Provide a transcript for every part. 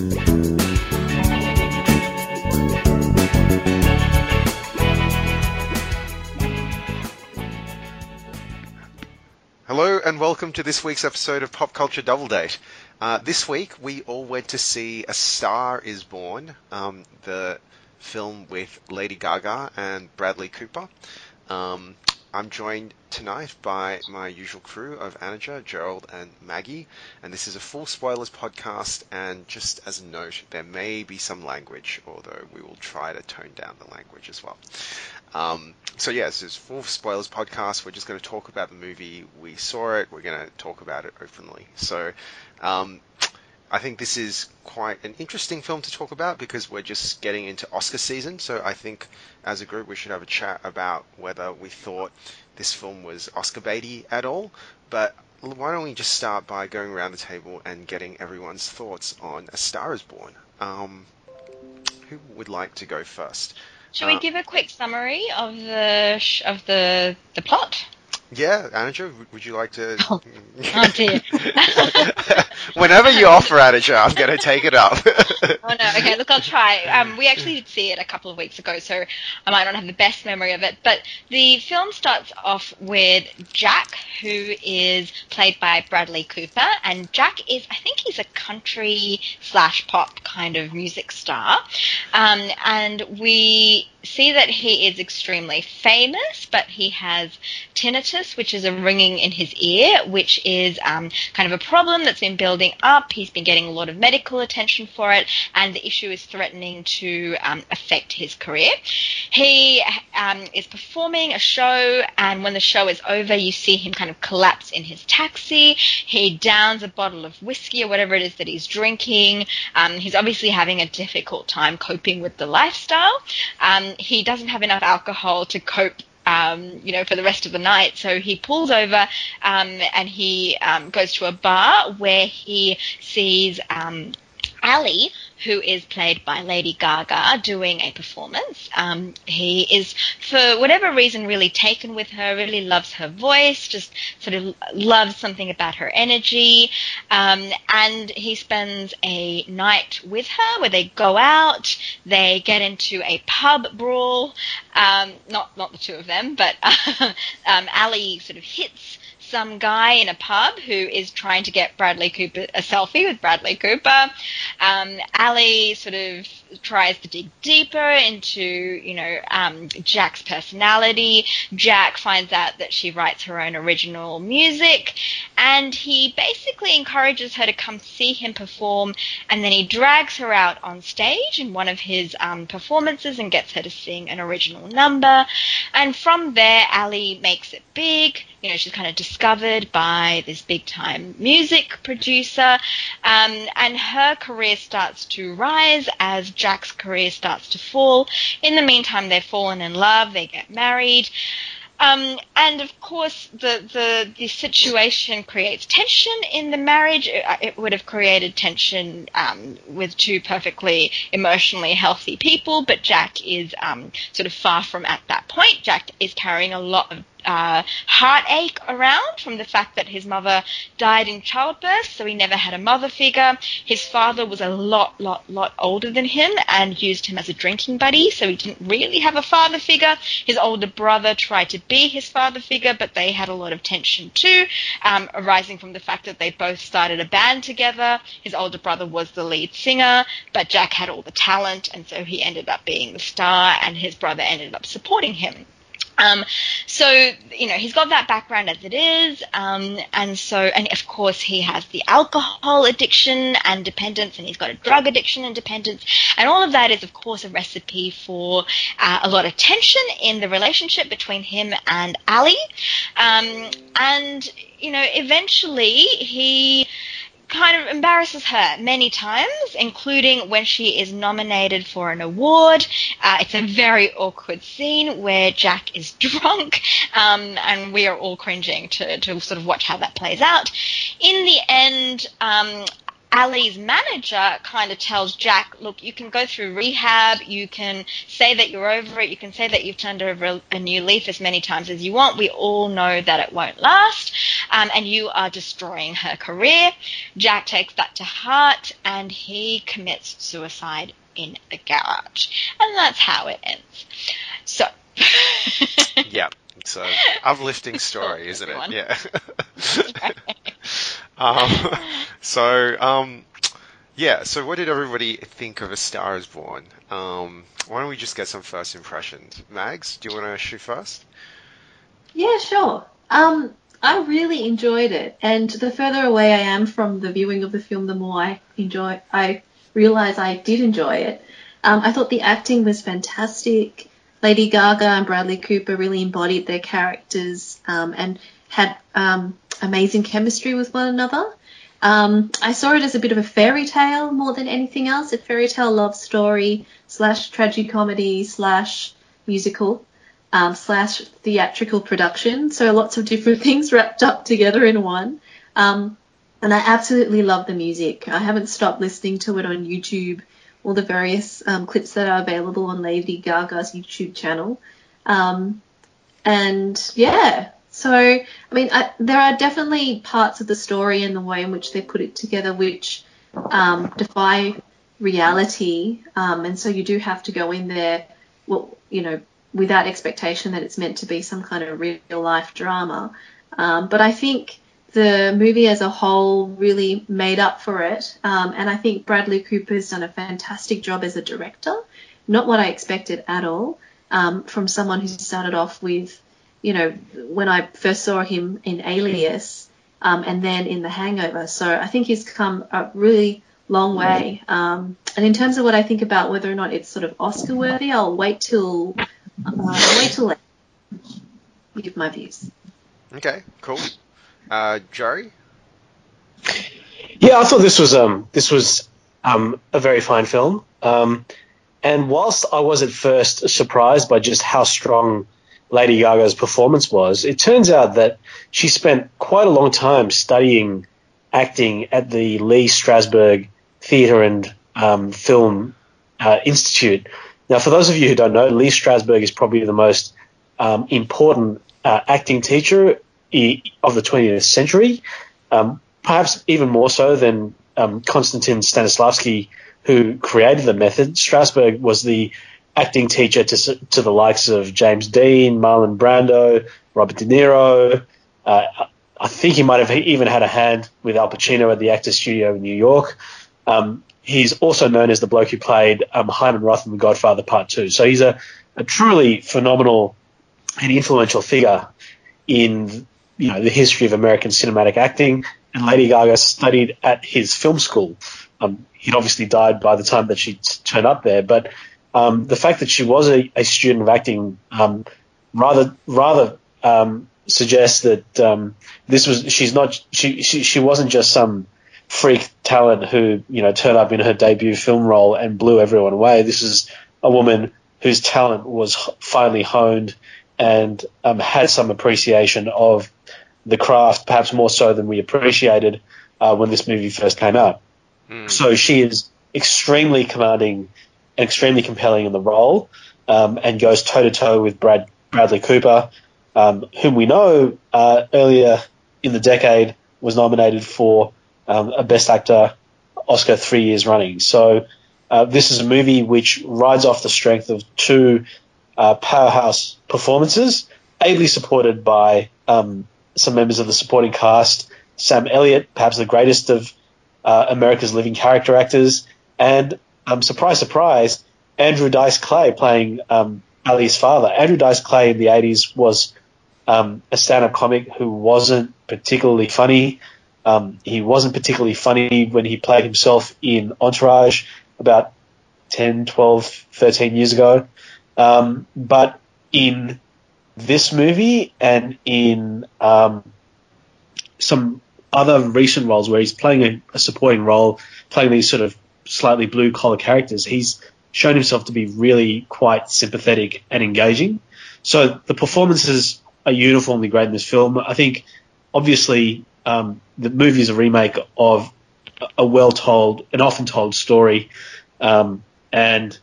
Hello and welcome to this week's episode of Pop Culture Double Date. Uh, this week we all went to see A Star Is Born, um, the film with Lady Gaga and Bradley Cooper. Um, I'm joined tonight by my usual crew of Anaja, Gerald, and Maggie, and this is a full spoilers podcast. And just as a note, there may be some language, although we will try to tone down the language as well. Um, so yeah, this is full spoilers podcast. We're just going to talk about the movie. We saw it. We're going to talk about it openly. So um, I think this is quite an interesting film to talk about because we're just getting into Oscar season. So I think as a group we should have a chat about whether we thought this film was Oscar baity at all. But why don't we just start by going around the table and getting everyone's thoughts on A Star Is Born? Um, who would like to go first? Should we Uh, give a quick summary of the sh- of the the plot? Yeah, Anaja, would- you like to? Oh. Oh, dear. Whenever you offer Anaja, I'm going to take it up. Oh no, okay, look, I'll try. Um, we actually did see it a couple of weeks ago, so I might not have the best memory of it. But the film starts off with Jack, who is played by Bradley Cooper, and Jack is, I think, he's a country slash pop kind of music star, um, and we see that he is extremely famous, but he has tinnitus, which is a ringing in his ear, which is um, kind of a problem that's been building up. He's been getting a lot of medical attention for it, and the issue is threatening to um, affect his career. He um, is performing a show, and when the show is over, you see him kind of collapse in his taxi. He downs a bottle of whiskey or whatever it is that he's drinking. Um, he's obviously having a difficult time coping with the lifestyle. Um, he doesn't have enough alcohol to cope um, you know, for the rest of the night. So he pulls over um, and he um, goes to a bar where he sees um, Ali, who is played by Lady Gaga, doing a performance. Um, he is, for whatever reason, really taken with her, really loves her voice, just sort of loves something about her energy. Um, and he spends a night with her where they go out, they get into a pub brawl. Um, not, not the two of them, but um, Ali sort of hits some guy in a pub who is trying to get Bradley Cooper a selfie with Bradley Cooper. Um, Ali sort of tries to dig deeper into, you know, um, Jack's personality. Jack finds out that she writes her own original music, and he basically encourages her to come see him perform, and then he drags her out on stage in one of his um, performances and gets her to sing an original number. And from there, Ali makes it big. You know, she's kind of discovered by this big time music producer, um, and her career starts to rise as Jack's career starts to fall. In the meantime, they've fallen in love, they get married. Um, and of course, the, the the situation creates tension in the marriage. It, it would have created tension um, with two perfectly emotionally healthy people, but Jack is um, sort of far from at that point. Jack is carrying a lot of uh, heartache around from the fact that his mother died in childbirth, so he never had a mother figure. His father was a lot, lot, lot older than him and used him as a drinking buddy, so he didn't really have a father figure. His older brother tried to be his father figure, but they had a lot of tension too, um, arising from the fact that they both started a band together. His older brother was the lead singer, but Jack had all the talent, and so he ended up being the star, and his brother ended up supporting him. Um, so you know he's got that background as it is, um, and so and of course he has the alcohol addiction and dependence, and he's got a drug addiction and dependence, and all of that is of course a recipe for uh, a lot of tension in the relationship between him and Ali, um, and you know eventually he kind of embarrasses her many times, including when she is nominated for an award. Uh, it's a very awkward scene where Jack is drunk, um, and we are all cringing to, to sort of watch how that plays out. In the end, um, Ali's manager kind of tells Jack, look, you can go through rehab, you can say that you're over it, you can say that you've turned over a new leaf as many times as you want. We all know that it won't last. um, and you are destroying her career. Jack takes that to heart and he commits suicide in the garage. And that's how it ends. So. yeah. It's a uplifting story, isn't it? Yeah. um, so, um, yeah. So, what did everybody think of A Star Is Born? Um, why don't we just get some first impressions? Mags, do you want to shoot first? Yeah, sure. Um, I really enjoyed it, and the further away I am from the viewing of the film, the more I enjoy. I realize I did enjoy it. Um, I thought the acting was fantastic. Lady Gaga and Bradley Cooper really embodied their characters um, and had um, amazing chemistry with one another. Um, I saw it as a bit of a fairy tale more than anything else, a fairy tale love story slash tragicomedy slash musical um, slash theatrical production. So lots of different things wrapped up together in one. Um, and I absolutely love the music. I haven't stopped listening to it on YouTube all the various um, clips that are available on Lady Gaga's YouTube channel. Um, and yeah, so I mean, I, there are definitely parts of the story and the way in which they put it together which um, defy reality, um, and so you do have to go in there, well, you know, without expectation that it's meant to be some kind of real life drama. Um, but I think the movie as a whole really made up for it. Um, and I think Bradley Cooper's done a fantastic job as a director. Not what I expected at all um, from someone who started off with, you know, when I first saw him in Alias um, and then in The Hangover. So I think he's come a really long way. Um, and in terms of what I think about whether or not it's sort of Oscar worthy, I'll wait till uh, wait till I give my views. Okay, cool. Uh, Jory? Yeah, I thought this was um this was um a very fine film. Um, and whilst I was at first surprised by just how strong Lady Gaga's performance was, it turns out that she spent quite a long time studying acting at the Lee Strasberg Theatre and um, Film uh, Institute. Now, for those of you who don't know, Lee Strasberg is probably the most um, important uh, acting teacher of the 20th century, um, perhaps even more so than um, Konstantin Stanislavski, who created the method. Strasberg was the acting teacher to, to the likes of James Dean, Marlon Brando, Robert De Niro. Uh, I think he might have even had a hand with Al Pacino at the Actors Studio in New York. Um, he's also known as the bloke who played um, Hyman Roth in The Godfather Part 2. So he's a, a truly phenomenal and influential figure in you know the history of American cinematic acting. And Lady Gaga studied at his film school. Um, he'd obviously died by the time that she t- turned up there, but um, the fact that she was a, a student of acting um, rather rather um, suggests that um, this was she's not she, she she wasn't just some freak talent who you know turned up in her debut film role and blew everyone away. This is a woman whose talent was finely honed and um, had some appreciation of the craft, perhaps more so than we appreciated uh, when this movie first came out. Mm. So she is extremely commanding and extremely compelling in the role, um, and goes toe to toe with Brad Bradley Cooper, um, whom we know uh, earlier in the decade was nominated for um, a Best Actor Oscar three years running. So uh, this is a movie which rides off the strength of two uh, powerhouse performances, ably supported by um, some members of the supporting cast. Sam Elliott, perhaps the greatest of uh, America's living character actors, and um, surprise, surprise, Andrew Dice Clay playing um, Ali's father. Andrew Dice Clay in the 80s was um, a stand-up comic who wasn't particularly funny. Um, he wasn't particularly funny when he played himself in Entourage about 10, 12, 13 years ago. Um, but in this movie and in um, some other recent roles where he's playing a, a, supporting role, playing these sort of slightly blue collar characters, he's shown himself to be really quite sympathetic and engaging. So the performances are uniformly great in this film. I think, obviously, um, the movie is a remake of a well told, an often told story, um, and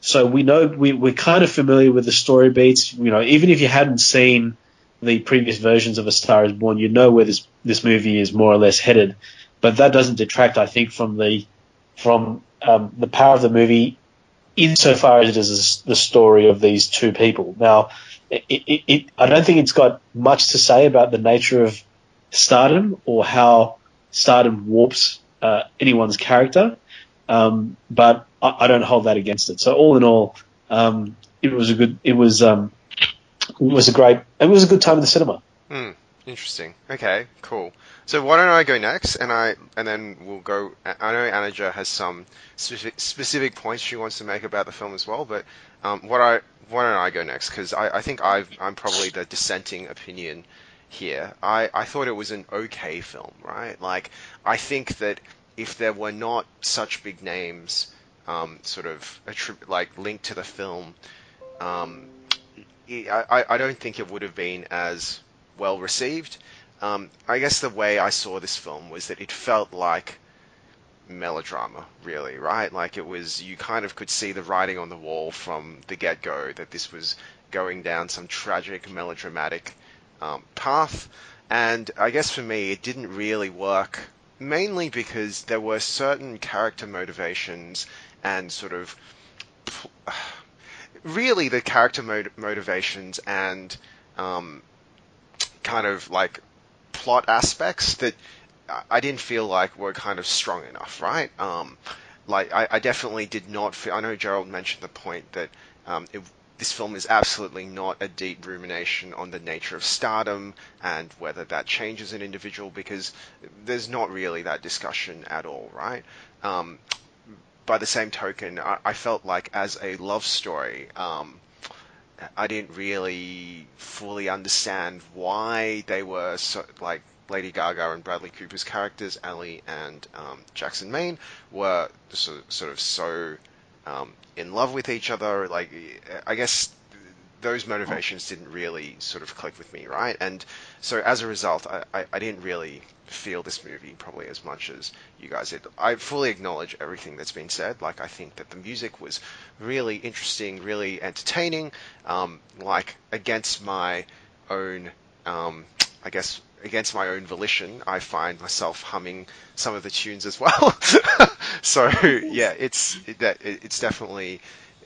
so we know we, we're kind of familiar with the story beats. You know, even if you hadn't seen the previous versions of A Star Is Born, you know where this this movie is more or less headed, but that doesn't detract, I think, from the from um, the power of the movie insofar as it is the story of these two people. Now, it, it, it, I don't think it's got much to say about the nature of stardom or how stardom warps uh, anyone's character, um, but I, I, don't hold that against it. So all in all, um, it was a good. It was um, it was a great. It was a good time in the cinema. Hmm. Interesting. Okay. Cool. So why don't I go next, and I and then we'll go. I know Anaja has some specific, specific points she wants to make about the film as well, but um, what I why don't I go next? Because I, I think i am probably the dissenting opinion here. I, I thought it was an okay film, right? Like I think that if there were not such big names, um, sort of attrib- like linked to the film, um, I, I don't think it would have been as well received. Um, I guess the way I saw this film was that it felt like melodrama, really, right? Like it was, you kind of could see the writing on the wall from the get go that this was going down some tragic, melodramatic um, path. And I guess for me, it didn't really work, mainly because there were certain character motivations and sort of really the character motivations and um, kind of like plot aspects that I didn't feel like were kind of strong enough, right? Um, like I, I, definitely did not feel. I know Gerald mentioned the point that um, it, this film is absolutely not a deep rumination on the nature of stardom and whether that changes an individual because there's not really that discussion at all, right? Um, by the same token, I, I, felt like as a love story, um, I didn't really fully understand why they were so like Lady Gaga and Bradley Cooper's characters, Ali and um, Jackson Maine, were sort, sort of so um, in love with each other. Like, I guess those motivations didn't really sort of click with me, right? And so as a result, I, I, I, didn't really feel this movie probably as much as you guys did. I fully acknowledge everything that's been said. Like, I think that the music was really interesting, really entertaining, um, like, against my own, um, I guess, against my own volition, I find myself humming some of the tunes as well. so yeah, it's it, it's definitely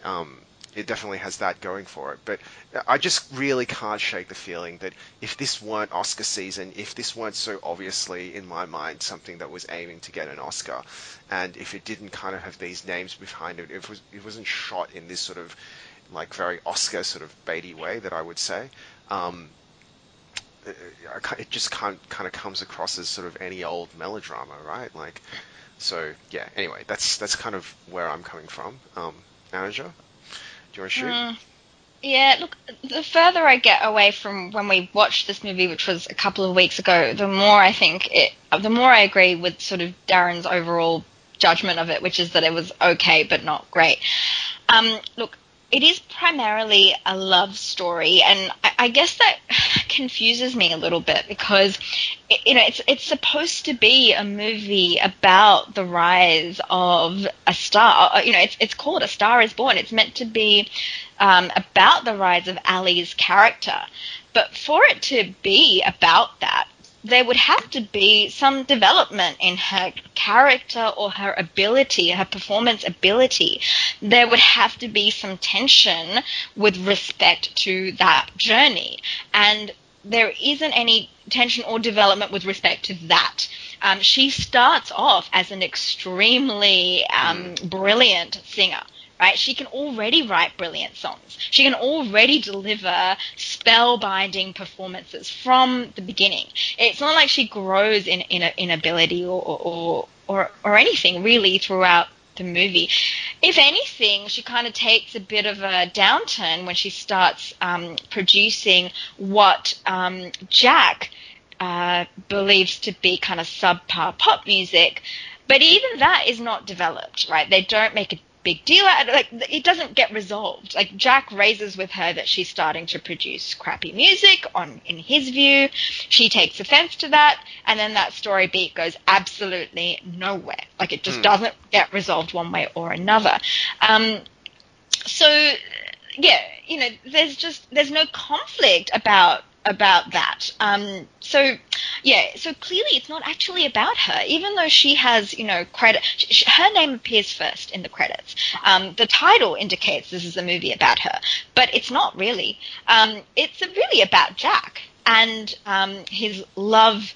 um, it definitely has that going for it. But I just really can't shake the feeling that if this weren't Oscar season, if this weren't so obviously in my mind something that was aiming to get an Oscar, and if it didn't kind of have these names behind it, if it, was, it wasn't shot in this sort of like very Oscar sort of baity way that I would say. Um, it just kind of comes across as sort of any old melodrama, right? Like, so yeah. Anyway, that's that's kind of where I'm coming from. Um, manager, shoot? Mm, yeah. Look, the further I get away from when we watched this movie, which was a couple of weeks ago, the more I think it, the more I agree with sort of Darren's overall judgment of it, which is that it was okay but not great. Um, look, it is primarily a love story, and I, I, guess that confuses me a little bit because you know it's it's supposed to be a movie about the rise of a star. Uh, you know, it's it's called A Star Is Born. It's meant to be um, about the rise of Ali's character, but for it to be about that, there would have to be some development in her character or her ability, her performance ability. There would have to be some tension with respect to that journey. And there isn't any tension or development with respect to that. Um, she starts off as an extremely um, brilliant singer right? She can already write brilliant songs. She can already deliver spellbinding performances from the beginning. It's not like she grows in in, in ability or, or or or anything really throughout the movie. If anything, she kind of takes a bit of a downturn when she starts um, producing what um, Jack uh, believes to be kind of subpar pop music. But even that is not developed, right? They don't make a big deal Like it doesn't get resolved. Like Jack raises with her that she's starting to produce crappy music on in his view. She takes offense to that, and then that story beat goes absolutely nowhere. Like it just mm. doesn't get resolved one way or another. Um, so yeah, you know, there's just there's no conflict about about that. Um, so, yeah, so clearly it's not actually about her, even though she has, you know, credit. Her name appears first in the credits. Um, the title indicates this is a movie about her, but it's not really. Um, it's really about Jack and um, his love.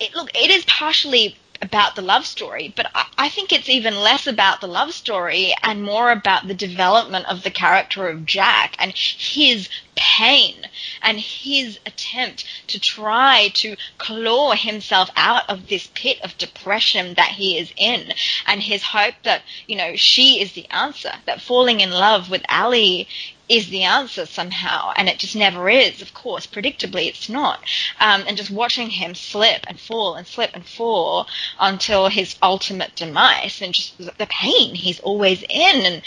It, look, it is partially about the love story, but I, I, think it's even less about the love story and more about the development of the character of Jack and his pain and his attempt to try to claw himself out of this pit of depression that he is in and his hope that, you know, she is the answer, that falling in love with Ali is the answer somehow, and it just never is. Of course, predictably, it's not. Um, and just watching him slip and fall and slip and fall until his ultimate demise, and just the pain he's always in, and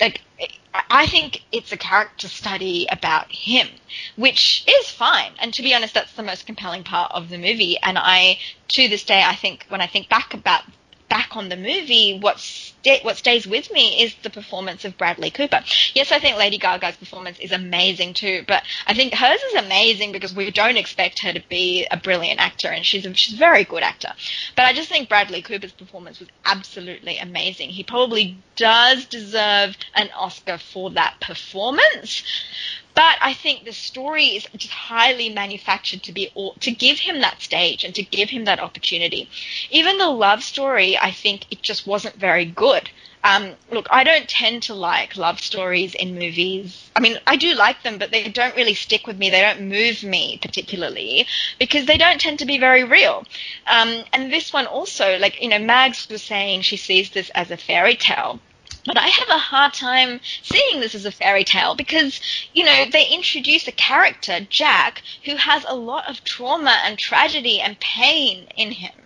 like. I think it's a character study about him, which is fine. And to be honest, that's the most compelling part of the movie. And I, to this day, I think when I think back about back on the movie, what what stays with me is the performance of Bradley Cooper. Yes, I think Lady Gaga's performance is amazing too, but I think hers is amazing because we don't expect her to be a brilliant actor, and she's a, she's a very good actor. But I just think Bradley Cooper's performance was absolutely amazing. He probably does deserve an Oscar for that performance. But I think the story is just highly manufactured to be to give him that stage and to give him that opportunity. Even the love story, I think it just wasn't very good. Um, look, I don't tend to like love stories in movies. I mean, I do like them, but they don't really stick with me. They don't move me particularly because they don't tend to be very real. Um, and this one also, like, you know, Mags was saying she sees this as a fairy tale. But I have a hard time seeing this as a fairy tale because, you know, they introduce a character, Jack, who has a lot of trauma and tragedy and pain in him.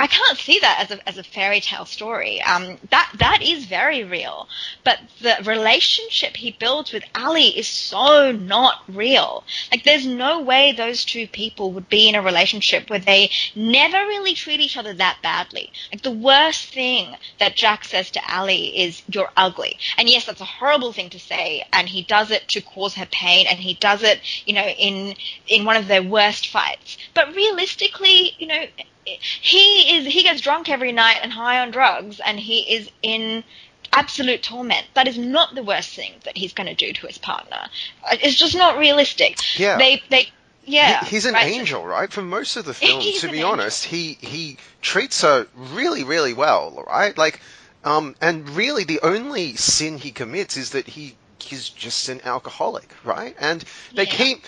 I can't see that as a, as a fairy tale story. Um, that that is very real, but the relationship he builds with Ali is so not real. Like, there's no way those two people would be in a relationship where they never really treat each other that badly. Like, the worst thing that Jack says to Ali is, "You're ugly," and yes, that's a horrible thing to say, and he does it to cause her pain, and he does it, you know, in in one of their worst fights. But realistically, you know he is he gets drunk every night and high on drugs and he is in absolute torment. That is not the worst thing that he's going to do to his partner. Uh, it's just not realistic. Yeah. They they yeah. He, he's an right? angel, right? For most of the film, to be angel. honest, he he treats her really, really well, right? Like, um, and really the only sin he commits is that he he's just an alcoholic, right? And they Yeah. keep,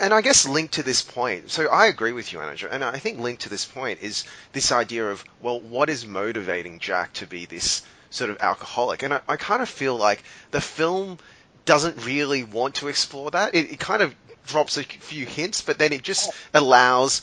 and I guess linked to this point. So I agree with you, Anna, and I think linked to this point is this idea of well, what is motivating Jack to be this sort of alcoholic? And I, I kind of feel like the film doesn't really want to explore that. It, it kind of drops a few hints, but then it just allows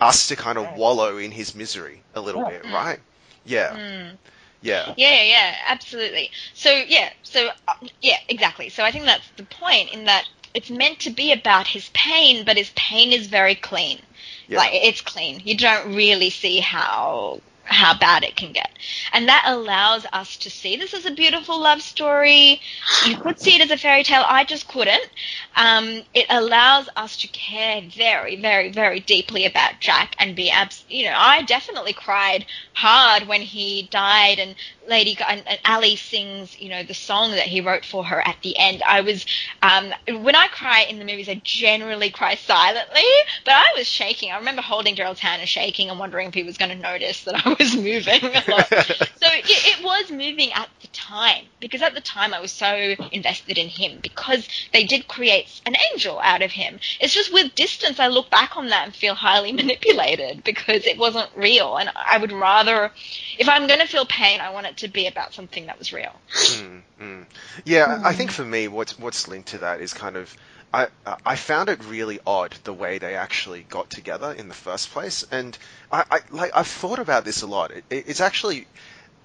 us to kind of wallow in his misery a little bit, right? Yeah, Mm. Yeah, Yeah, yeah, absolutely. So yeah, so uh, yeah, exactly. So I think that's the point in that it's meant to be about his pain, but his pain is very clean. yeah. Like it's clean. You don't really see how how bad it can get. And that allows us to see this as a beautiful love story. You could see it as a fairy tale. I just couldn't. Um, it allows us to care very, very, very deeply about Jack and be abs. You know, I definitely cried hard when he died, and Lady Ga- and, and Ali sings, you know, the song that he wrote for her at the end. I was, um, when I cry in the movies, I generally cry silently, but I was shaking. I remember holding Gerald's hand and shaking and wondering if he was going to notice that I was moving a lot. so it, it was moving at the time because at the time I was so invested in him because they did create an angel out of him. It's just with distance I look back on that and feel highly manipulated because it wasn't real and I would rather if I'm going to feel pain I want it to be about something that was real. Mm, mm. Yeah, I think for me, what's what's linked to that is kind of. I, I found it really odd the way they actually got together in the first place, and I, I like I've thought about this a lot. It, it's actually,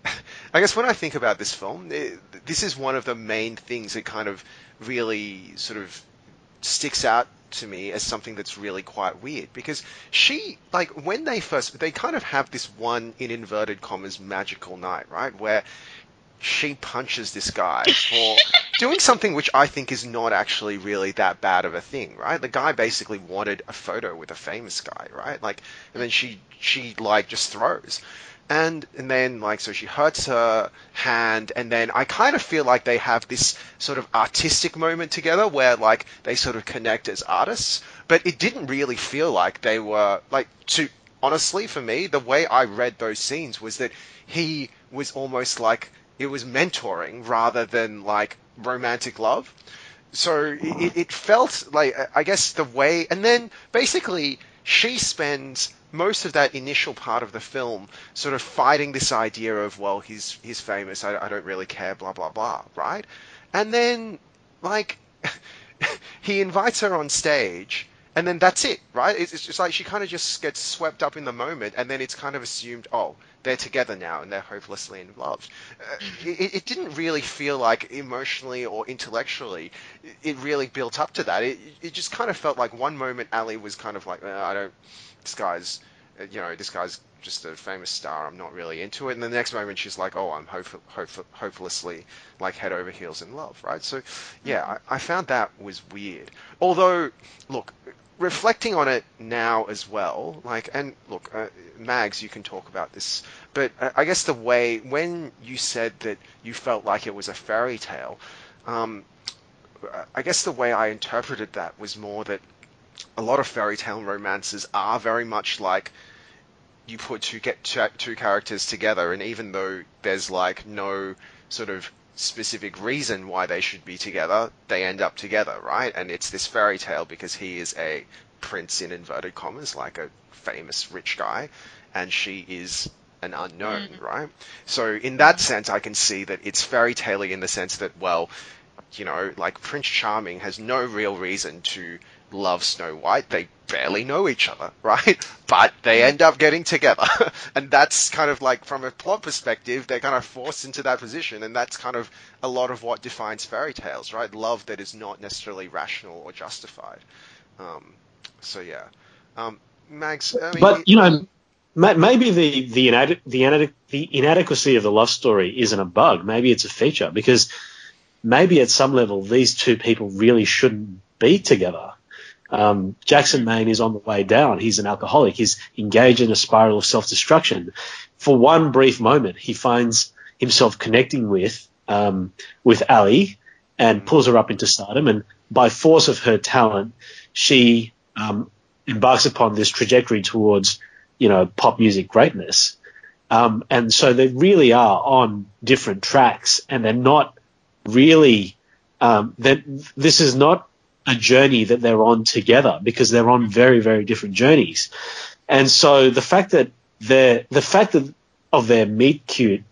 I guess when I think about this film, eh, it, this is one of the main things that kind of really sort of sticks out to me as something that's really quite weird because she like when they first they kind of have this one in inverted commas magical night right where she punches this guy for doing something which I think is not actually really that bad of a thing, right? The guy basically wanted a photo with a famous guy, right? Like, and then she she like just throws. And and then like so she hurts her hand and then I kind of feel like they have this sort of artistic moment together where like they sort of connect as artists, but it didn't really feel like they were like to honestly for me the way I read those scenes was that he was almost like it was mentoring rather than like romantic love. So it, it felt like I guess the way, and then basically she spends most of that initial part of the film sort of fighting this idea of well he's he's famous I, I don't really care blah blah blah right? And then like he invites her on stage and then that's it right? It's, it's just like she kind of just gets swept up in the moment and then it's kind of assumed oh they're together now and they're hopelessly in love. Uh, it, it, didn't really feel like emotionally or intellectually it really built up to that. It, it just kind of felt like one moment Ali was kind of like, I don't, this guy's, uh, you know, this guy's just a famous star. I'm not really into it. And the next moment she's like, oh, I'm hope, hope, hopelessly like head over heels in love, right? So yeah, I, I found that was weird. Although, look, reflecting on it now as well, like, and look, uh, Mags, you can talk about this, but uh, I guess the way when you said that you felt like it was a fairy tale, um, I guess the way I interpreted that was more that a lot of fairy tale romances are very much like you put two get two characters together, and even though there's like no sort of specific reason why they should be together, they end up together, right? And it's this fairy tale because he is a prince in inverted commas, like a famous rich guy, and she is an unknown, mm. right? So in that sense, I can see that it's fairy tale in the sense that, well, you know, like Prince Charming has no real reason to love Snow White. They barely know each other, right? But they end up getting together. and that's kind of like, from a plot perspective, they're kind of forced into that position. And that's kind of a lot of what defines fairy tales, right? Love that is not necessarily rational or justified. Um, so, yeah. Um, Mags, I mean, but, you know, maybe the, the, inade- the, the inadequacy of the love story isn't a bug. Maybe it's a feature because maybe at some level these two people really shouldn't be together. Um, Jackson Maine is on the way down. He's an alcoholic. He's engaged in a spiral of self-destruction. For one brief moment, he finds himself connecting with um, with Ali and pulls her up into stardom. And by force of her talent, she um, embarks upon this trajectory towards, you know, pop music greatness. Um, and so they really are on different tracks, and they're not really. Um, this is not a journey that they're on together because they're on very, very different journeys. And so the fact that the fact that of their meet cute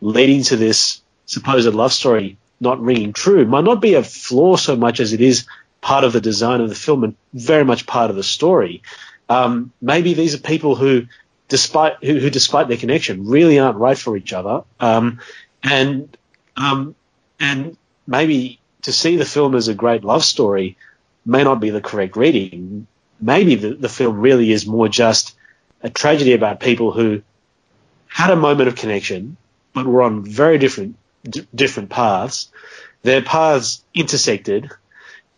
leading to this supposed love story not ringing true might not be a flaw so much as it is part of the design of the film and very much part of the story. Um, maybe these are people who, despite who, who, despite their connection, really aren't right for each other, um, and um, and maybe to see the film as a great love story may not be the correct reading. Maybe the, the film really is more just a tragedy about people who had a moment of connection, but were on very different d- different paths. Their paths intersected,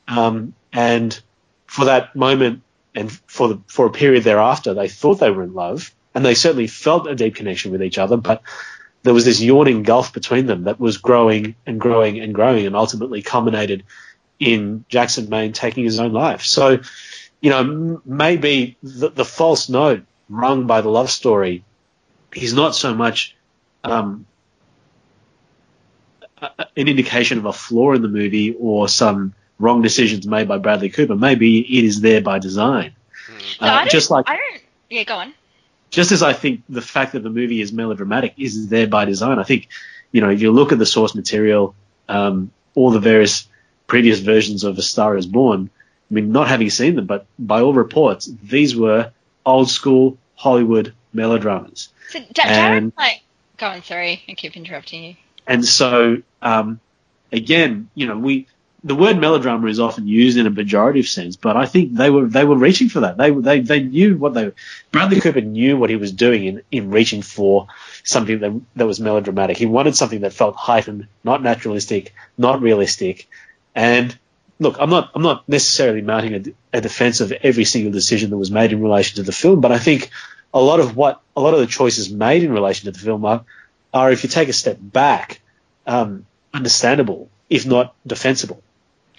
um, and for that moment and for the, for a period thereafter, they thought they were in love, and they certainly felt a deep connection with each other. But there was this yawning gulf between them that was growing and growing and growing and ultimately culminated in Jackson Maine taking his own life. So, you know, maybe the, the false note rung by the love story is not so much um, an indication of a flaw in the movie or some wrong decisions made by Bradley Cooper. Maybe it is there by design. No, uh, just like I don't. Yeah, go on just as I think the fact that the movie is melodramatic is there by design. I think, you know, if you look at the source material, um, all the various previous versions of A Star Is Born, I mean, not having seen them, but by all reports, these were old school Hollywood melodramas. So, and, like, go on, sorry, I keep interrupting you. And so, um, again, you know, we the word melodrama is often used in a pejorative sense, but I think they were they were reaching for that. They they they knew what they Bradley Cooper knew what he was doing in, in reaching for something that that was melodramatic. He wanted something that felt heightened, not naturalistic, not realistic. And look, I'm not I'm not necessarily mounting a, a defense of every single decision that was made in relation to the film, but I think a lot of what a lot of the choices made in relation to the film are, are if you take a step back, um, understandable, if not defensible.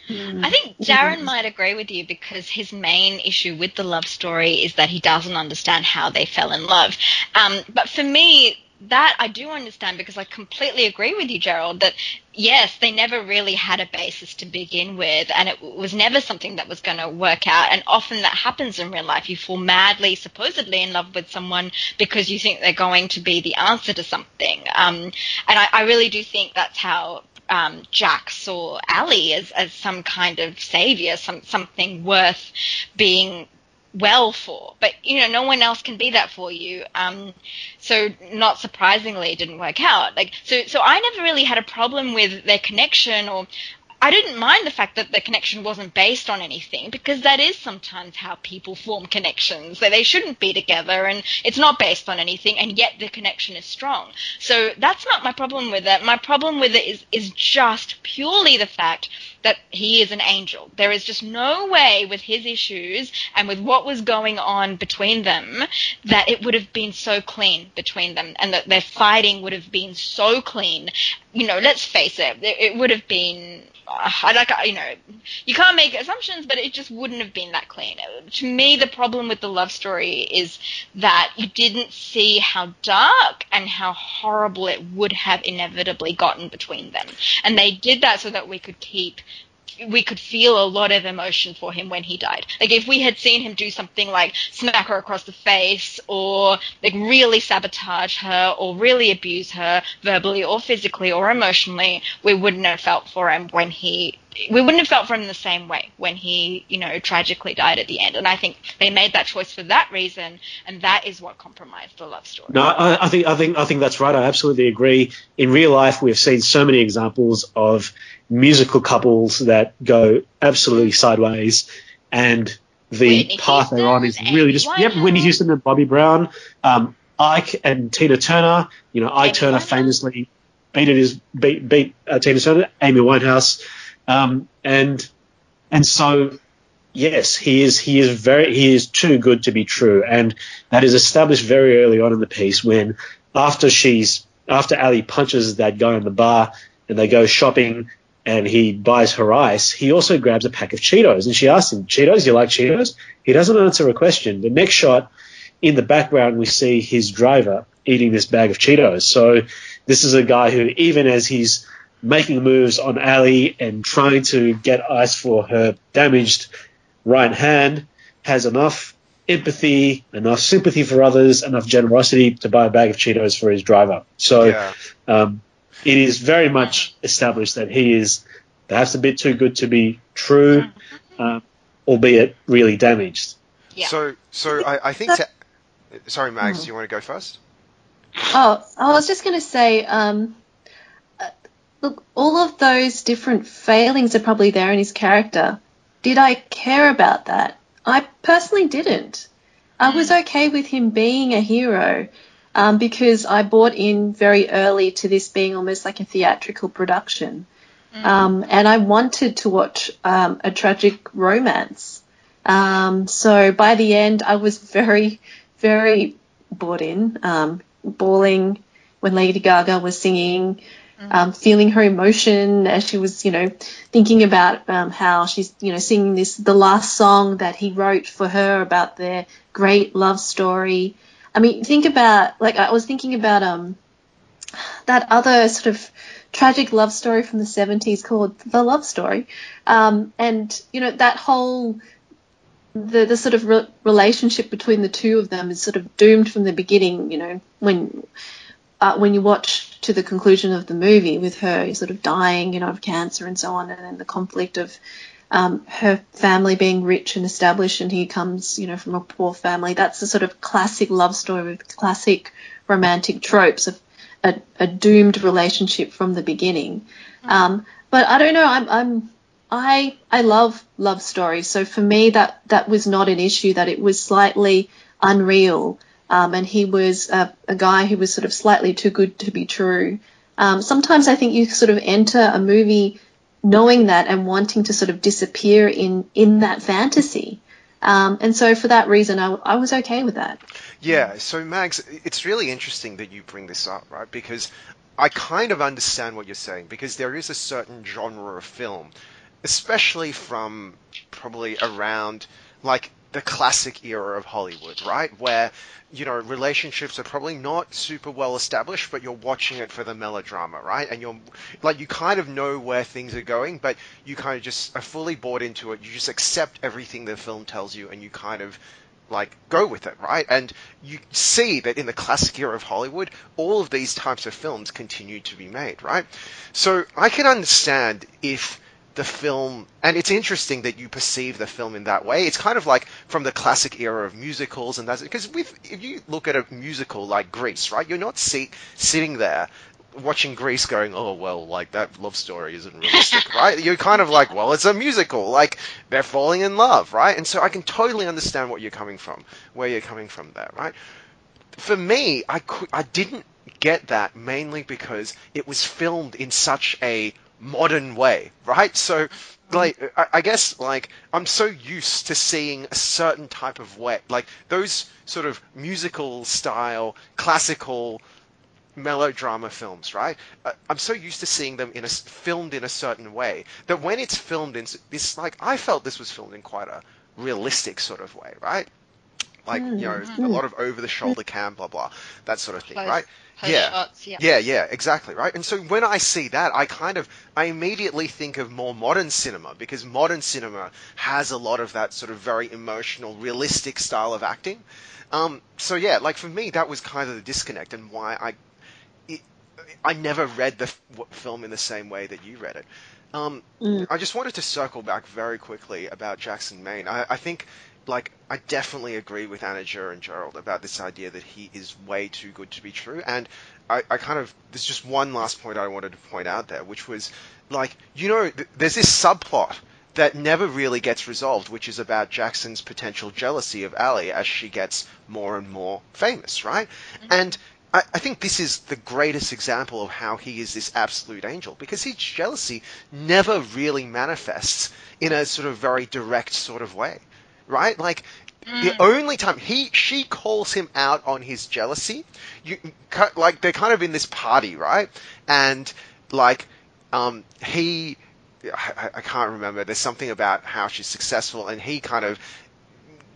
I think Darren might agree with you because his main issue with the love story is that he doesn't understand how they fell in love. Um, but for me, that I do understand because I completely agree with you, Gerald, that yes, they never really had a basis to begin with, and it was never something that was going to work out. And often that happens in real life. You fall madly, supposedly in love with someone because you think they're going to be the answer to something. Um, and I, I really do think that's how um, Jack saw Ali as, as some kind of savior, some something worth being well for. But you know, no one else can be that for you. Um, so not surprisingly, it didn't work out. Like so, so I never really had a problem with their connection or. I didn't mind the fact that the connection wasn't based on anything because that is sometimes how people form connections. They shouldn't be together and it's not based on anything and yet the connection is strong. So that's not my problem with it. My problem with it is is just purely the fact that he is an angel. There is just no way with his issues and with what was going on between them that it would have been so clean between them and that their fighting would have been so clean. You know, let's face it, it would have been I like you know you can't make assumptions, but it just wouldn't have been that clean. To me, the problem with the love story is that you didn't see how dark and how horrible it would have inevitably gotten between them, and they did that so that we could keep we could feel a lot of emotion for him when he died. Like if we had seen him do something like smack her across the face or like really sabotage her or really abuse her verbally or physically or emotionally, we wouldn't have felt for him when he we wouldn't have felt for him the same way when he, you know, tragically died at the end. And I think they made that choice for that reason, and that is what compromised the love story. No, I, I think I think I think that's right. I absolutely agree. In real life, we've seen so many examples of musical couples that go absolutely sideways, and the Whitney path they're on is really just yep. Whitney Houston and Bobby Brown, um, Ike and Tina Turner. You know, Ike Amy Turner famously beat it is beat beat uh, Tina Turner, Amy Winehouse, um, and and so yes, he is he is very he is too good to be true, and that is established very early on in the piece when after she's after Ali punches that guy in the bar and they go shopping and he buys her ice, he also grabs a pack of Cheetos and she asks him, Cheetos, you like Cheetos? He doesn't answer a question. The next shot in the background we see his driver eating this bag of Cheetos. So this is a guy who even as he's making moves on Ali and trying to get ice for her damaged right hand has enough empathy, enough sympathy for others, enough generosity to buy a bag of Cheetos for his driver. So Yeah. um, it is very much established that he is perhaps a bit too good to be true, um, albeit really damaged. Yeah. So, so I, I think. To, sorry, Mags, do you want to go first? Oh, I was just going to say, um, look, all of those different failings are probably there in his character. Did I care about that? I personally didn't. I was okay with him being a hero um, because I bought in very early to this being almost like a theatrical production. Um, and I wanted to watch um, a tragic romance. Um, so by the end, I was very, very bought in, um, bawling when Lady Gaga was singing, um, feeling her emotion as she was, you know, thinking about um, how she's, you know, singing this, the last song that he wrote for her about their great love story. I mean, think about, like, I was thinking about um, that other sort of tragic love story from the 70s called The Love Story. Um, and, you know, that whole the the sort of re- relationship between the two of them is sort of doomed from the beginning. You know, when uh, when you watch to the conclusion of the movie with her sort of dying, you know, of cancer and so on, and then the conflict of um, her family being rich and established, and he comes, you know, from a poor family. That's the sort of classic love story with classic romantic tropes of a, a doomed relationship from the beginning. Um, but I don't know. I'm I'm I I love love stories, so for me that that was not an issue. That it was slightly unreal, um, and he was a, a, guy who was sort of slightly too good to be true. Um, sometimes I think you sort of enter a movie knowing that and wanting to sort of disappear in in that fantasy. Um, and so for that reason, I, I was okay with that. Yeah. So Mags, it's really interesting that you bring this up, right? Because I kind of understand what you're saying because there is a certain genre of film, especially from probably around like the classic era of Hollywood, right? Where, you know, relationships are probably not super well established, but you're watching it for the melodrama, right? And you're, like, you kind of know where things are going, but you kind of just are fully bought into it. You just accept everything the film tells you and you kind of like go with it, right? And you see that in the classic era of Hollywood, all of these types of films continue to be made, right? So I can understand if the film, and it's interesting that you perceive the film in that way. It's kind of like from the classic era of musicals, and that's because with if you look at a musical like Grease, right, you're not see, sitting there watching Grease going, oh well, like that love story isn't realistic, right? You're kind of like, well, it's a musical, like they're falling in love, right? And so I can totally understand what you're coming from, where you're coming from there, right? For me, I could, I didn't get that mainly because it was filmed in such a modern way, right? So like I, I, guess like I'm so used to seeing a certain type of way, like those sort of musical style, classical melodrama films, right? Uh, I'm so used to seeing them in a filmed in a certain way that when it's filmed in this, like I felt this was filmed in quite a realistic sort of way, right? Like mm, you know, mm. a lot of over the shoulder cam, blah blah, that sort of thing, Close, right? Yeah. Shots, yeah, yeah, yeah, exactly, right. And so when I see that, I kind of, I immediately think of more modern cinema because modern cinema has a lot of that sort of very emotional, realistic style of acting. Um, so yeah, like for me, that was kind of the disconnect and why I I never read the film in the same way that you read it. Um, mm. I just wanted to circle back very quickly about Jackson Maine. I, I think, like, I definitely agree with Anna Jur and Gerald about this idea that he is way too good to be true. And I, I kind of, there's just one last point I wanted to point out there, which was, like, you know, th- there's this subplot that never really gets resolved, which is about Jackson's potential jealousy of Ally as she gets more and more famous, right? Mm-hmm. And I, I think this is the greatest example of how he is this absolute angel because his jealousy never really manifests in a sort of very direct sort of way, right? Like the mm. only time he she calls him out on his jealousy, you like they're kind of in this party, right? And like um, he, I, I, can't remember. There's something about how she's successful, and he kind of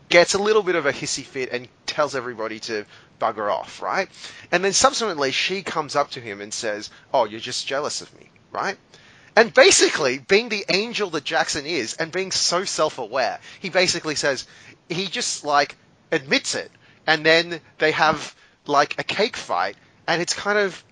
gets a little bit of a hissy fit and tells everybody to bugger off, right? And then subsequently, she comes up to him and says, "Oh, you're just jealous of me, right?" And basically, being the angel that Jackson is, and being so self-aware, he basically says he just like admits it, and then they have like a cake fight, and it's kind of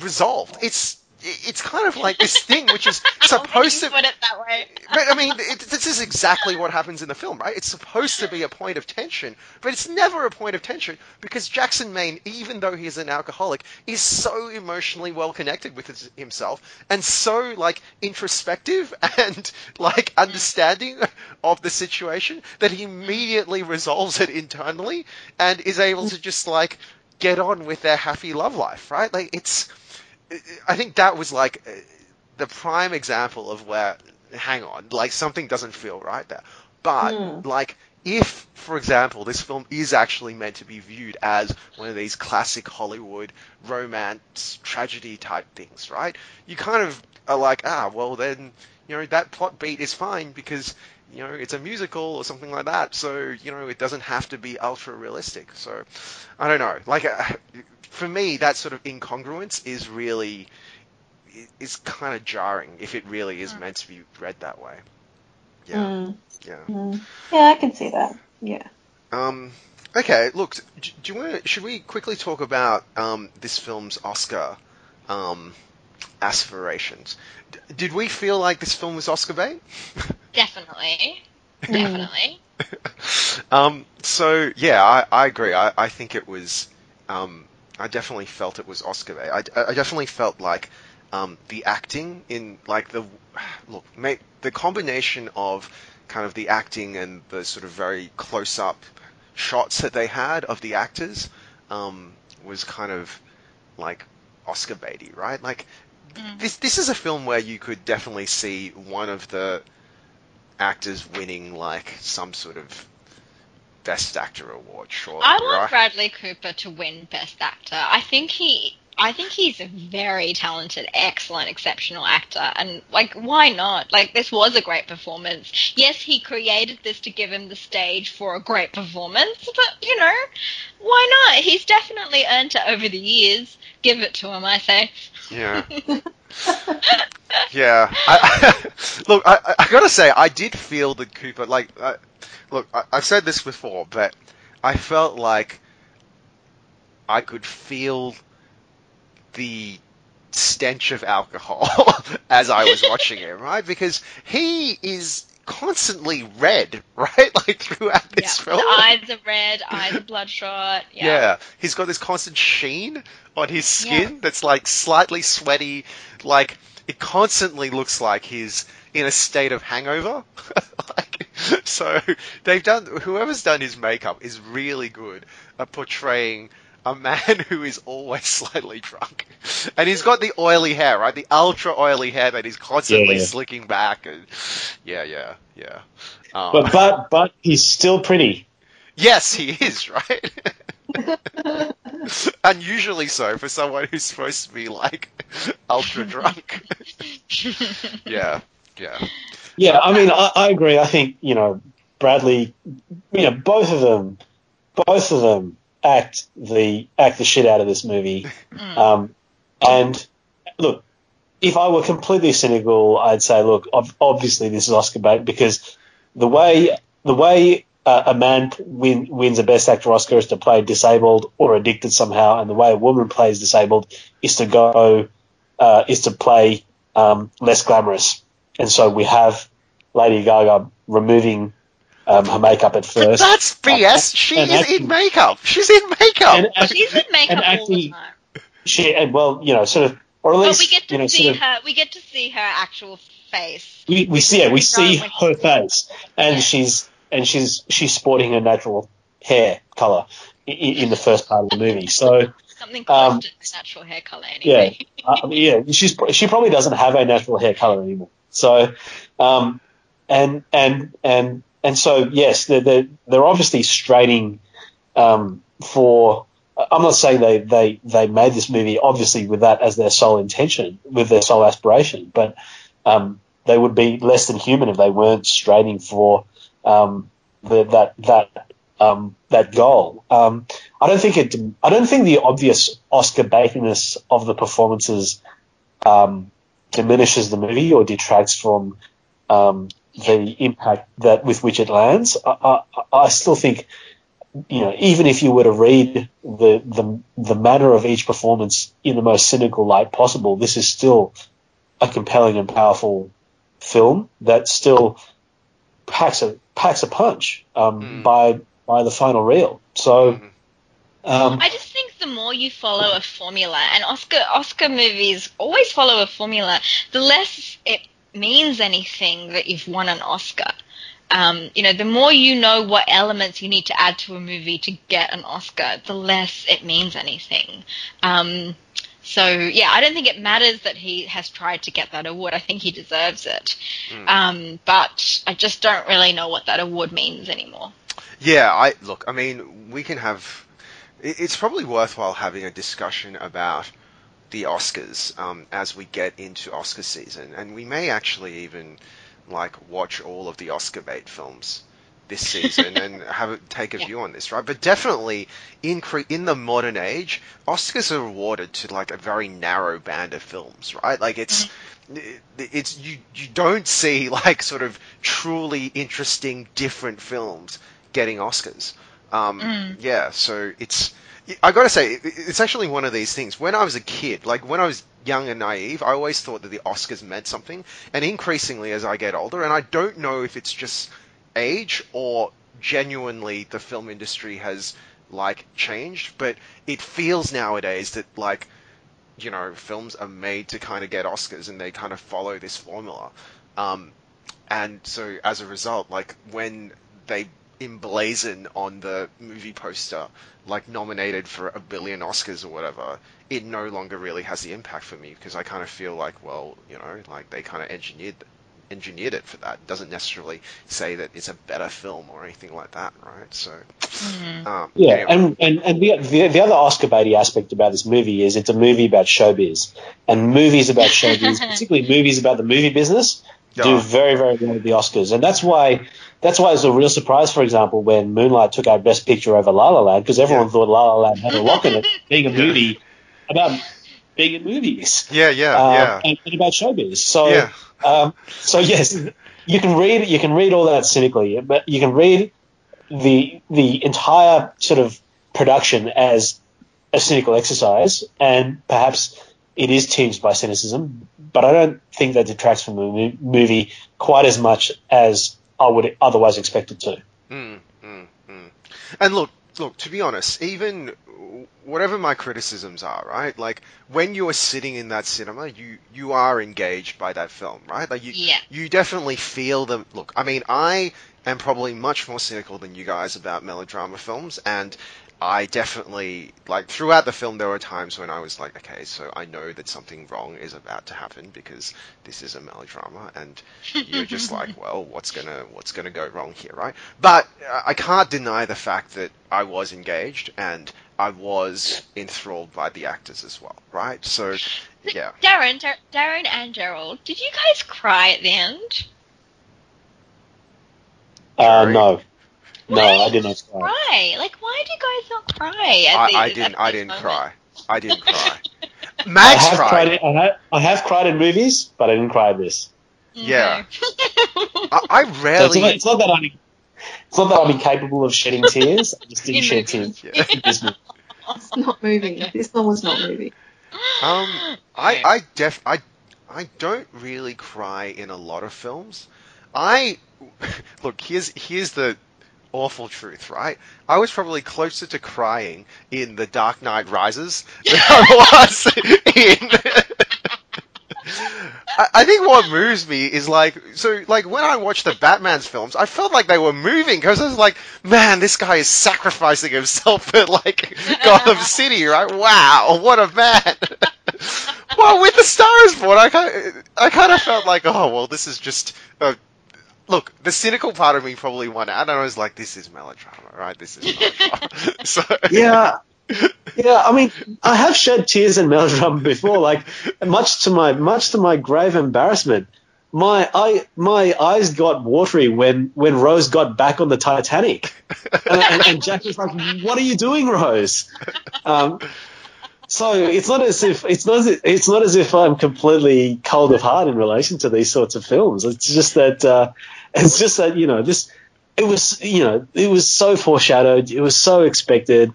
resolved. It's it's kind of like this thing which is supposed to put it that way. but I mean, it, this is exactly what happens in the film, right? It's supposed to be a point of tension, but it's never a point of tension because Jackson Maine, even though he's an alcoholic, is so emotionally well connected with his, himself and so like introspective and like understanding of the situation that he immediately resolves it internally and is able to just like get on with their happy love life, right? Like it's I think that was like uh, the prime example of where, hang on, like something doesn't feel right there. But mm. like if, for example, this film is actually meant to be viewed as one of these classic Hollywood romance tragedy type things, right? You kind of are like, ah, well then, you know, that plot beat is fine because you know it's a musical or something like that so you know it doesn't have to be ultra realistic so i don't know like uh, for me, that sort of incongruence is really is kind of jarring if it really is mm. meant to be read that way. Yeah, mm. yeah, mm. yeah. I can see that. Yeah. Um. Okay. Look, do, do you want? To, should we quickly talk about um, this film's Oscar um, aspirations? D- did we feel like this film was Oscar bait? Definitely. Definitely. um. So yeah, I, I agree. I, I think it was um, I definitely felt it was Oscar bait. I, I definitely felt like um, the acting in like the look, mate, the combination of kind of the acting and the sort of very close up shots that they had of the actors um, was kind of like Oscar baity, right? Like Mm. this this is a film where you could definitely see one of the actors winning like some sort of best actor award, surely, I want right? Bradley Cooper to win Best Actor. I think he. I think he's a very talented, excellent, exceptional actor, and like, why not? Like, this was a great performance. Yes, he created this to give him the stage for a great performance, but you know, why not? He's definitely earned it over the years. Give it to him, I say. Yeah. yeah. I, look, I, I- I gotta say, I did feel that Cooper, like, uh, look, I, I've said this before, but I felt like I could feel the stench of alcohol as I was watching him, right? Because he is constantly red, right? Like throughout this yeah. film. The eyes are red, eyes are bloodshot. Yeah. Yeah, he's got this constant sheen on his skin that's like slightly sweaty. Like it constantly looks like he's in a state of hangover. like, so they've done whoever's done his makeup is really good at portraying a man who is always slightly drunk, and he's got the oily hair, right? The ultra oily hair that he's constantly Yeah. slicking back, and yeah, yeah, yeah. Um, But but but he's still pretty. Yes, he is, right? Unusually so for someone who's supposed to be like ultra drunk. yeah, yeah. Yeah, I mean, I, I agree. I think you know Bradley. You know, both of them, both of them act the act the shit out of this movie. Um, and look, if I were completely cynical, I'd say, look, obviously this is Oscar bait because the way the way uh, a man win, wins a Best Actor Oscar is to play disabled or addicted somehow, and the way a woman plays disabled is to go uh, is to play um, less glamorous. And so we have Lady Gaga removing um, her makeup at But first. that's BS. She and is acting- in makeup. She's in makeup. And act- She's in makeup And all the time. she, and well, you know, sort of, or at least But least we get to you know, see sort of, her. We get to see her actual face. we, we see it. We We see her face, and Yeah. she's and she's she's sporting her natural hair color in, in the first part of the movie. So Something close Um, her natural hair color, yeah, anyway. uh, yeah, she's she probably doesn't have a natural hair color anymore. So, um, and and and and so yes, they're they're, they're obviously straining um, for. I'm not saying they, they, they made this movie obviously with that as their sole intention, with their sole aspiration, but um, they would be less than human if they weren't straining for um, the, that that um, that goal. Um, I don't think it. I don't think the obvious Oscar baitiness of the performances um, diminishes the movie or detracts from um, the impact that with which it lands. I, I, I still think, you know, even if you were to read the, the the manner of each performance in the most cynical light possible, this is still a compelling and powerful film that still packs a packs a punch um, Mm. by by the final reel. So. Mhm. Um, I just think the more you follow a formula, and Oscar Oscar movies always follow a formula, the less it means anything that you've won an Oscar. Um, you know, the more you know what elements you need to add to a movie to get an Oscar, the less it means anything. Um, so yeah, I don't think it matters that he has tried to get that award. I think he deserves it. Mm. Um, but I just don't really know what that award means anymore. Yeah, I look. I mean, we can have. It's probably worthwhile having a discussion about the Oscars um, as we get into Oscar season, and we may actually even like watch all of the Oscar bait films this season and have a, take a Yeah. view on this, right? But definitely in in the modern age, Oscars are awarded to like a very narrow band of films, right? Like it's it- it's you you don't see like sort of truly interesting different films getting Oscars. Um, Mm. Yeah, so it's I gotta say it's actually one of these things. When I was a kid, like when I was young and naive, I always thought that the Oscars meant something, and increasingly as I get older, and I don't know if it's just age or genuinely the film industry has like changed, but it feels nowadays that like you know, films are made to kind of get Oscars and they kind of follow this formula. Um, and so as a result, like when they emblazon on the movie poster, like nominated for a billion Oscars or whatever, it no longer really has the impact for me because I kind of feel like, well, you know, like they kind of engineered engineered it for that. It doesn't necessarily say that it's a better film or anything like that, right? So, um, Yeah, anyway. and, and, and the, the, the other Oscar baity aspect about this movie is it's a movie about showbiz. And movies about showbiz, particularly movies about the movie business, do Yeah. very, very well at the Oscars. And that's why that's why it was a real surprise, for example, when Moonlight took our Best Picture over La La Land, because everyone Yeah. thought La La Land had a lock in it, being a movie about being in movies. yeah, yeah, um, yeah, and, and about showbiz. So, yeah, um, so yes, you can read you can read all that cynically, but you can read the the entire sort of production as a cynical exercise, and perhaps it is tinged by cynicism. But I don't think that detracts from the movie quite as much as I would otherwise expect it to. Mm, mm, mm. And look, look. To be honest, even whatever my criticisms are, right? Like when you are sitting in that cinema, you you are engaged by that film, right? Like you Yeah. you definitely feel the look. I mean, I am probably much more cynical than you guys about melodrama films, and I definitely like throughout the film there were times when I was like, okay, so I know that something wrong is about to happen because this is a melodrama, and you're just like, well, what's gonna what's gonna go wrong here, right? But I can't deny the fact that I was engaged and I was enthralled by the actors as well, right? So, yeah. Darren, Dar- Darren and Gerald, did you guys cry at the end? Uh, Sorry. no, no, Why I did not cry. Cry? Like, why do you guys not cry? At I, the, I didn't. I didn't moments? cry. I didn't cry. I have cried. cried. In, I, have, I have cried in movies, but I didn't cry this. Yeah. Okay. I, I So it's, rarely. not, it's not that I'm it's not that I'm incapable of shedding tears. I just didn't shed tears. Yeah. in. It's not moving. This one was not moving. Um, I, I def, I, I don't really cry in a lot of films. I, look, here's, here's the awful truth, right? I was probably closer to crying in The Dark Knight Rises than I was in. I, I think what moves me is like, so like when I watch the Batman's films, I felt like they were moving because I was like, man, this guy is sacrificing himself for like Gotham City, right? Wow, what a man. well, with the Stars is Born, I kind, I kind of felt like, oh well, this is just. Uh, look, the cynical part of me probably won out, and I was like, this is melodrama, right? This is melodrama. so Yeah, yeah. I mean, I have shed tears in melodrama before. Like, much to my much to my grave embarrassment, my I my eyes got watery when when Rose got back on the Titanic, and, and, and Jack was like, "What are you doing, Rose?" Um, so it's not as if it's not as it's not as if I'm completely cold of heart in relation to these sorts of films. It's just that uh, it's just that you know this. It was you know it was so foreshadowed. It was so expected.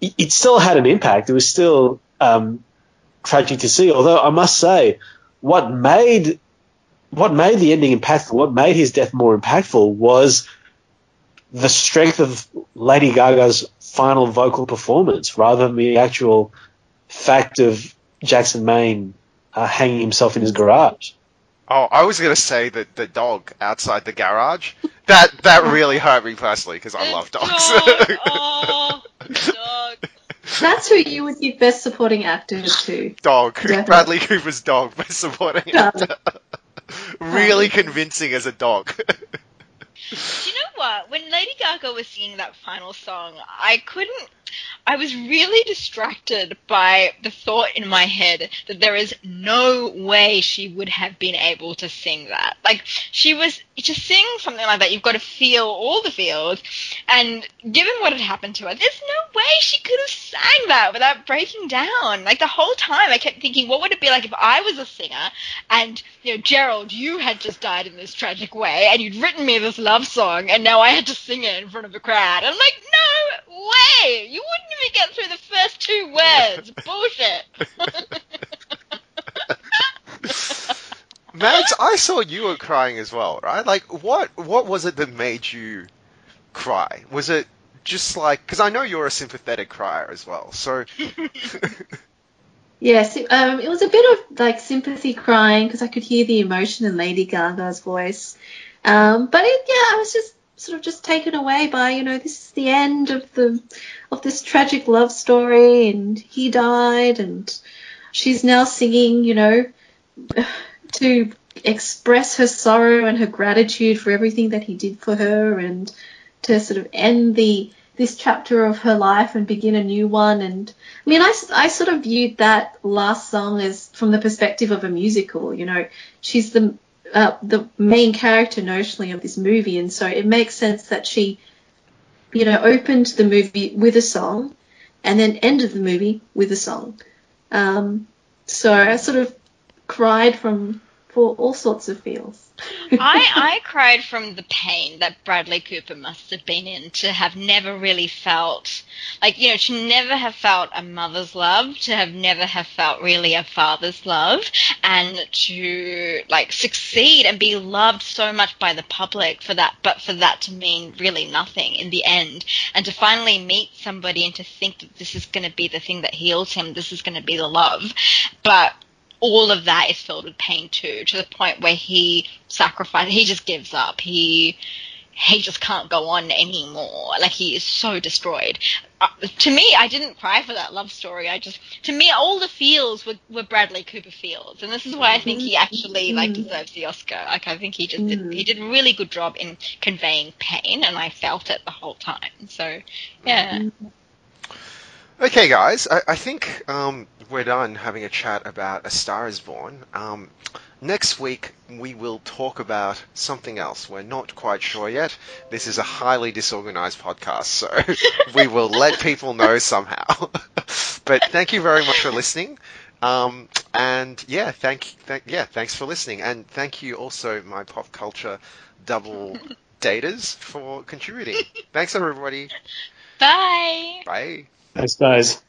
It, still had an impact. It was still um, tragic to see. Although I must say, what made what made the ending impactful, what made his death more impactful, was the strength of Lady Gaga's final vocal performance, rather than the actual fact of Jackson Maine uh, hanging himself in his garage. Oh, I was gonna say that the dog outside the garage. That that really hurt me personally because I love dogs. Dog. Oh, dog. That's who you would give best supporting actor to. dog. Definitely. Bradley Cooper's dog, best supporting Yeah. actor. really convincing as a dog. Do you know what? When Lady Gaga was singing that final song, I couldn't. I was really distracted by the thought in my head that there is no way she would have been able to sing that. Like, she was. To sing something like that, you've got to feel all the feels. And given what had happened to her, there's no way she could have sang that without breaking down. Like, the whole time I kept thinking, what would it be like if I was a singer and, you know, Gerald, you had just died in this tragic way and you'd written me this love song and now I had to sing it in front of a crowd. I'm like, no way! You wouldn't even get through the first two words. Bullshit. Max, I saw you were crying as well, right? Like, what what was it that made you cry? Was it just like because I know you're a sympathetic crier as well, so Yes, it, um, it was a bit of like sympathy crying because I could hear the emotion in Lady Gaga's voice. Um, but it, yeah, I was just sort of just taken away by you know this is the end of the of this tragic love story, and he died, and she's now singing, you know, to express her sorrow and her gratitude for everything that he did for her, and to sort of end the this chapter of her life and begin a new one. And I mean, I, I sort of viewed that last song as from the perspective of a musical. You know, she's the uh, the main character notionally of this movie, and so it makes sense that she, you know, opened the movie with a song, and then ended the movie with a song. Um, so I sort of cried from for all sorts of feels. I, I cried from the pain that Bradley Cooper must have been in to have never really felt like you know to never have felt a mother's love to have never have felt really a father's love and to like succeed and be loved so much by the public for that but for that to mean really nothing in the end and to finally meet somebody and to think that this is going to be the thing that heals him this is going to be the love but all of that is filled with pain too, to the point where he sacrifices, he just gives up. He he just can't go on anymore. Like he is so destroyed. Uh, to me, I didn't cry for that love story. I just, to me, all the feels were, were Bradley Cooper feels, and this is why I think he actually like Mm. deserves the Oscar. Like I think he just did, Mm. he did a really good job in conveying pain, and I felt it the whole time. So, yeah. Okay, guys, I, I think um, we're done having a chat about A Star Is Born. Um, next week we will talk about something else. We're not quite sure yet. This is a highly disorganized podcast, so we will let people know somehow. but thank you very much for listening. Um, and yeah, thank, thank yeah, thanks for listening, and thank you also my pop culture double daters for contributing. Thanks everybody. Bye. Bye. Thanks, guys.